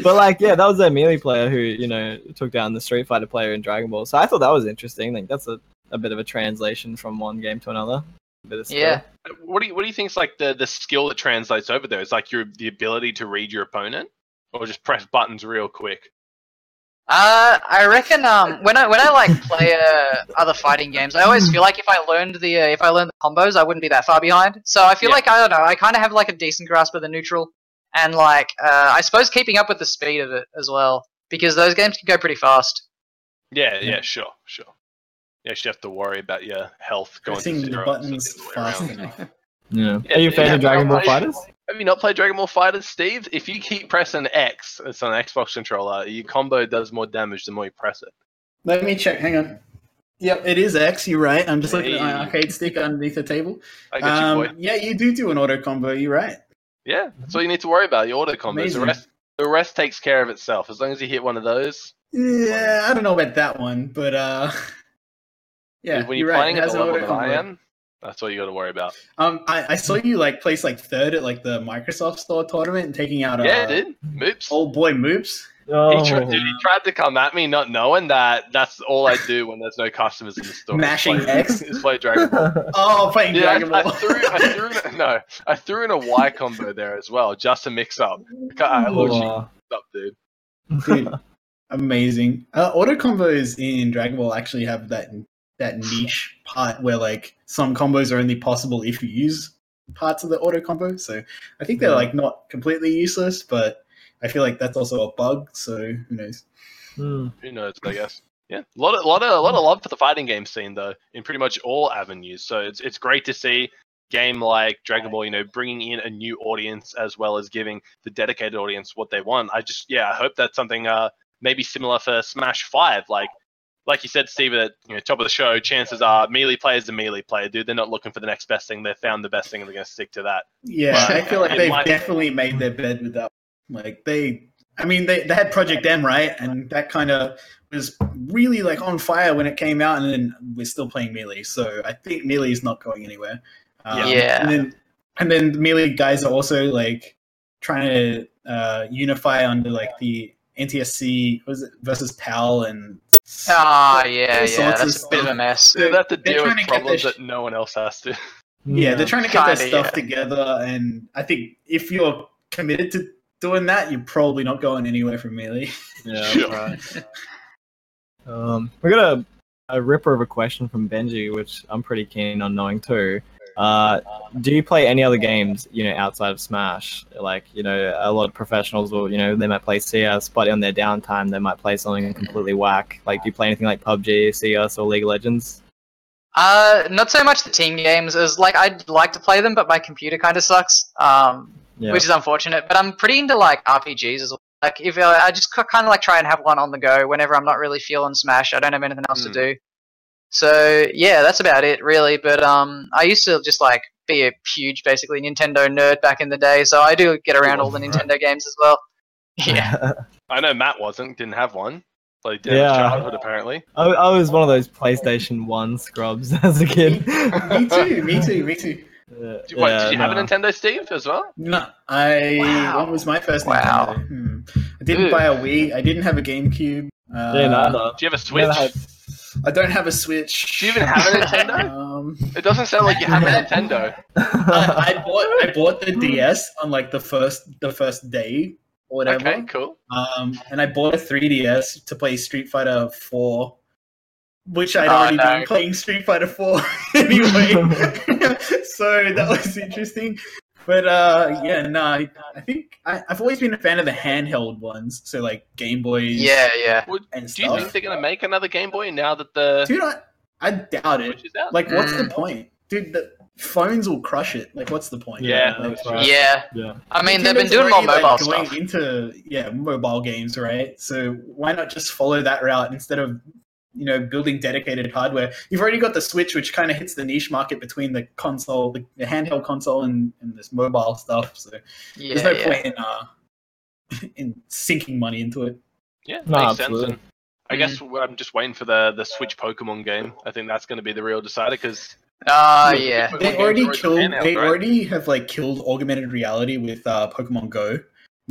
But like, yeah, that was a melee player who you know took down the Street Fighter player in Dragon Ball. So I thought that was interesting. Like that's a, a bit of a translation from one game to another. A bit of yeah. What do you what do you think is like the, the skill that translates over there? Is like your the ability to read your opponent, or just press buttons real quick? Uh, I reckon um when I when I like play uh, other fighting games, I always feel like if I learned the uh, if I learned the combos, I wouldn't be that far behind. So I feel Yeah. like I don't know. I kind of have like a decent grasp of the neutral, and like uh, I suppose keeping up with the speed of it as well, because those games can go pretty fast. Yeah, yeah, sure, sure. You actually have to worry about your health going to Pressing the zero. buttons the fast enough. Yeah. Yeah, Are you a fan yeah, of Dragon Ball Fighters? Have you not played Dragon Ball Fighters, Steve? If you keep pressing X, it's on an Xbox controller, your combo does more damage the more you press it. Let me check. Hang on. Yep, it is X. You're right. I'm just looking at my arcade stick underneath the table. I got Um, you, boy. yeah, you do do an auto combo. You're right. Yeah, that's all you need to worry about. Your auto combos. The rest, the rest takes care of itself. As long as you hit one of those. Yeah, I don't know about that one, but uh, yeah, when you're you're playing at the an level that I am, that's all you got to worry about. Um, I, I saw you like place like third at like the Microsoft Store tournament and taking out uh, yeah, dude. Moops. old boy Moops. Oh, He, tried, dude, he tried to come at me, not knowing that that's all I do when there's no customers in the store. is Mashing play- X? is play Dragon Ball. Oh, playing Yeah, I, Dragon I Ball. threw, I threw in, no, I threw in a Y combo there as well, just to mix up. I legit Oh, up, dude. Dude, amazing. Uh, auto combos in Dragon Ball actually have that that niche part where like some combos are only possible if you use parts of the auto combo. So I think they're Yeah. like not completely useless, but I feel like that's also a bug. So who knows? Hmm. Who knows? I guess. Yeah, a lot of, lot of, a lot of love for the fighting game scene though, in pretty much all avenues. So it's it's great to see game like Dragon Ball, you know, bringing in a new audience as well as giving the dedicated audience what they want. I just, yeah, I hope that's something uh maybe similar for Smash Five. Like, like you said, Steve, at you know, top of the show, chances are melee players are melee player, dude. They're not looking for the next best thing. They found the best thing and they're gonna stick to that. Yeah, But I feel like they've might- definitely made their bed with that. Like they, I mean, they, they had Project M, right? And that kind of was really like on fire when it came out, and then we're still playing Melee. So I think Melee is not going anywhere. Um, Yeah. And then, and then the Melee guys are also like trying to uh, unify under like the NTSC was it versus PAL and Ah, all yeah, yeah, that's a bit of a mess. They have to they're deal trying with to get their problems sh- that no one else has to. Yeah, they're trying to get their Kinda, stuff yeah. together, and I think if you're committed to doing that, you're probably not going anywhere from Melee. Yeah, Sure. right. Um, we got a, a ripper of a question from Benji, which I'm pretty keen on knowing too. Uh, do you play any other games, you know, outside of Smash? Like, you know, a lot of professionals will, you know, they might play CS, but on their downtime, they might play something completely whack. Like, do you play anything like PUBG, CS, or League of Legends? Uh, not so much the team games as like I'd like to play them, but my computer kind of sucks. Um, Yeah. which is unfortunate. But I'm pretty into like RPGs as well. Like if uh, I just kind of like try and have one on the go whenever I'm not really feeling Smash. I don't have anything else Hmm. to do. So yeah, that's about it really. But um, I used to just like be a huge, basically Nintendo nerd back in the day. So I do get around all the Nintendo games as well. Yeah. I know Matt wasn't, didn't have one. But he did Yeah. childhood apparently. I, I was one of those PlayStation 1 scrubs as a kid. me too, me too, me too. Yeah, Did, what, yeah, did you have a. Nintendo, Steve, as well? No, I Wow. what was my first Wow. Nintendo? Hmm. I didn't Dude. buy a Wii. I didn't have a GameCube. Uh, Yeah, neither. Do you have a Switch? Never had- I don't have a Switch. Do you even have a Nintendo? Um, It doesn't sound like you have a Nintendo. I, I bought I bought the DS on like the first the first day or whatever. Okay, cool. Um, and I bought a 3DS to play Street Fighter 4, which I'd Oh, already no. been playing Street Fighter 4 anyway. so that was interesting. But uh, yeah, no, I, I think I, I've always been a fan of the handheld ones. So like Game Boys yeah, yeah. and Do you think they're gonna make another Game Boy now that the Dude, I, I doubt it. Switch is out? Like, what's the Mm. point? Dude, the phones will crush it. Like, what's the point? Yeah, Like, right. Yeah. yeah. I mean, they've been Nintendo's doing more mobile like, going into yeah mobile games, right? So why not just follow that route instead of you know building dedicated hardware? You've already got the Switch, which kind of hits the niche market between the console, the, the handheld console, and, and this mobile stuff. So Yeah, there's no yeah. point in uh in sinking money into it. yeah, No, makes sense. And I guess I'm just waiting for the the Switch Pokemon game. I think that's going to be the real decider because Ah, yeah. Pokemon They already are always killed. handheld, They right? already have like killed augmented reality with uh, Pokemon Go.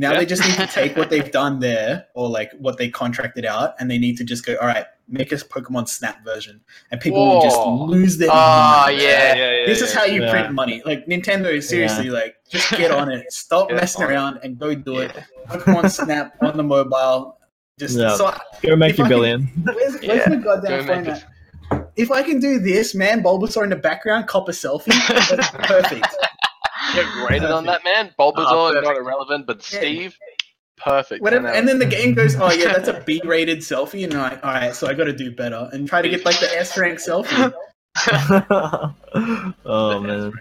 Now Yeah. they just need to take what they've done there, or like what they contracted out, and they need to just go. All right, make us Pokemon Snap version, and people will just lose their. Ah, mind. yeah. yeah, This is how you Yeah. print money. Like Nintendo, seriously, like just get on it. Stop messing on it. around and go do it. Pokemon Snap on the mobile. Just Yeah. so. Go make If your I can- billion. Where's, where's Yeah. my goddamn make phone at? If I can do this, man, Bulbasaur in the background, cop a selfie. That's perfect. Get graded on that man. Bulbasaur Oh, not irrelevant, but Yeah. Steve, perfect. Whatever, and then the game goes, oh yeah, that's a B-rated selfie, and you're like, all right, so I got to do better and try to get like the S-rank selfie. oh man.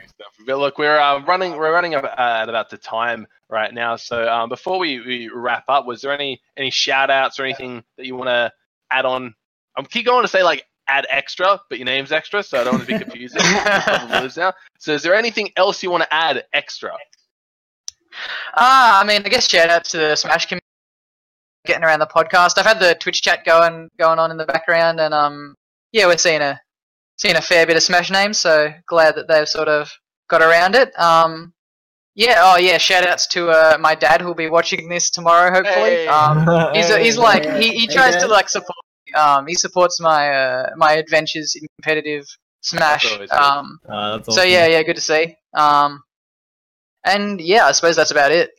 But look, we're uh, running. We're running up, uh, at about the time right now. So um, before we, we wrap up, was there any any shout outs or anything that you want to add on? I'm keep going to say like add extra, but your name's extra, so I don't want to be confusing. Probably now. So, is there anything else you want to add extra? Ah, I mean, I guess shout out to the Smash community getting around the podcast. I've had the Twitch chat going going on in the background, and um, yeah, we're seeing a seeing a fair bit of Smash names. So glad that they've sort of got around it. Um, yeah, oh yeah, shout outs to uh, my dad who'll be watching this tomorrow, hopefully. Hey. Um, he's he's like Hey, he, he hey, tries to like support. Um, he supports my uh, my adventures in competitive Smash. That's. Um, Uh, that's so yeah, yeah, good to see. Um, and yeah, I suppose that's about it.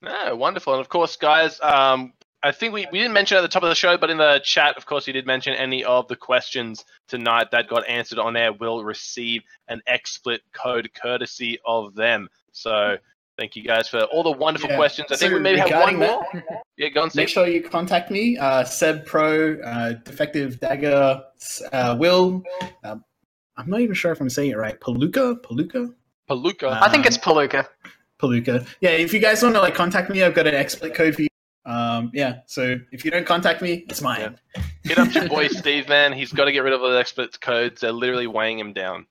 No, wonderful. And of course, guys, um, I think we, we didn't mention at the top of the show, but in the chat, of course, you did mention any of the questions tonight that got answered on air will receive an XSplit code courtesy of them. So thank you guys for all the wonderful Yeah. questions. I think we maybe have one more. that, Yeah, go on, Make sure you contact me, uh, Seb Pro, uh, Defective Dagger, uh, Will. Um, I'm not even sure if I'm saying it right. Palooka, Palooka, Palooka. I think Um, it's Palooka. Palooka. Yeah, if you guys want to like contact me, I've got an XSplit code for you. Um, yeah, so if you don't contact me, it's mine. Hit up to your boy Steve, man. He's got to get rid of all the XSplit codes. They're literally weighing him down.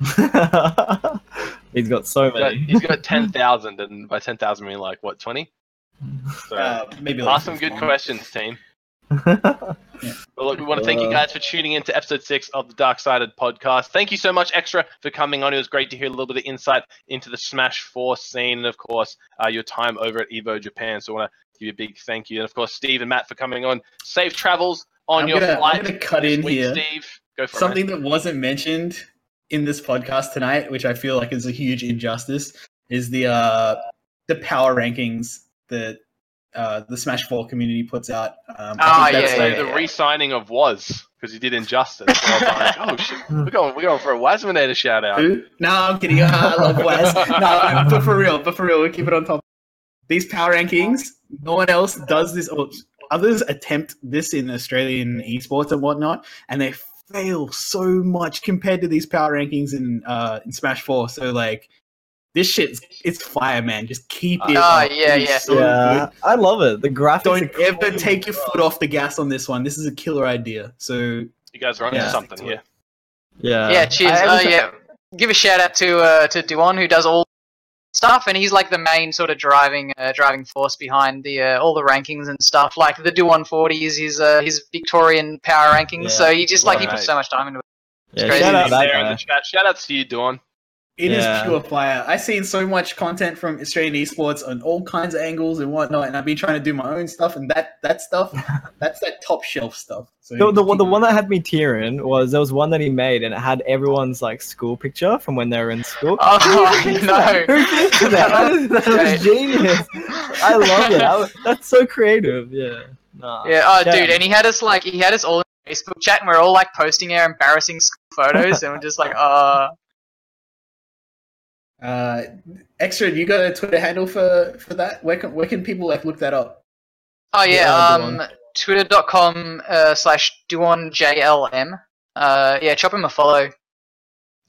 He's got so He's got, many. he's got 10,000, and by 10,000, I mean like, what, 20? So, Uh, maybe like ask some good questions, team. Well, look, we want to thank you Uh, guys for tuning in to episode six of the Dark Sided podcast. Thank you so much, Extra, for coming on. It was great to hear a little bit of insight into the Smash 4 scene and, of course, uh, your time over at Evo Japan. So I want to give you a big thank you. And, of course, Steve and Matt for coming on. Safe travels on I'm your gonna- I'm flight. gonna cut in week, here. Steve. Go for it. Something it. that wasn't mentioned in this podcast tonight, which I feel like is a huge injustice, is the uh, the power rankings that uh, the Smash Four community puts out. Um, Ah, I think yeah, So like- yeah, the re-signing of Was because he did Injustice. So I was like, oh shit, we're going, we're going for a Wasminator shout out. Who? No, I'm kidding. I love Wes. No, but for real, but for real, we'll keep it on top. These power rankings, no one else does this. Or others attempt this in Australian esports and whatnot, and they fail so much compared to these power rankings in uh, in Smash Four. So like, this shit's it's fire, man. Just keep it. Oh, up. yeah, It is yeah. so yeah, good. I love it. The graphics. Don't are ever cool. take your foot off the gas on this one. This is a killer idea. So You guys are onto Yeah. something here. Yeah. yeah, cheers. Oh every ti- yeah, give a shout out to uh, to Duon who does all stuff, and he's like the main sort of driving uh, driving force behind the uh, all the rankings and stuff. Like the Duon 40 is his uh, his Victorian power rankings, Yeah. so he just like he Right. puts so much time into it. Yeah, crazy. shout out He's that there in the chat. Shout outs to you, Dawn. It is Yeah. pure fire. I've seen so much content from Australian esports on all kinds of angles and whatnot, and I've been trying to do my own stuff, and that that stuff, that's that top shelf stuff. So The, the, one- the one that had me tearing was there was one that he made and it had everyone's like school picture from when they were in school. Oh Who no! that? Who thinks that? That was, that was genius. I love it. I was- that's so creative. Yeah. Nah. Yeah, oh Yeah. dude, and he had us like he had us all in Facebook chat, and we're all like posting our embarrassing school photos, and we're just like, uh, uh, extra. You got a Twitter handle for for that? Where can where can people like look that up? oh yeah, Yeah, um, twitter.com uh, slash duonjlm. Uh, yeah, chop him a follow.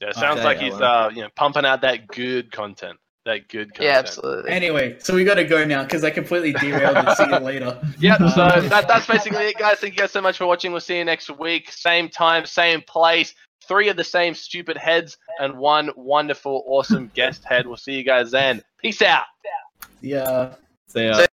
Yeah, it sounds Okay, like he's uh, you know pumping out that good content. That good content. Yeah, absolutely. Anyway, so we got to go now because I completely derailed it. See you later. Yep. So that, that's basically it, guys. Thank you guys so much for watching. We'll see you next week, same time, same place. Three of the same stupid heads and one wonderful, awesome guest head. We'll see you guys then. Peace out. Yeah. So, yeah. So-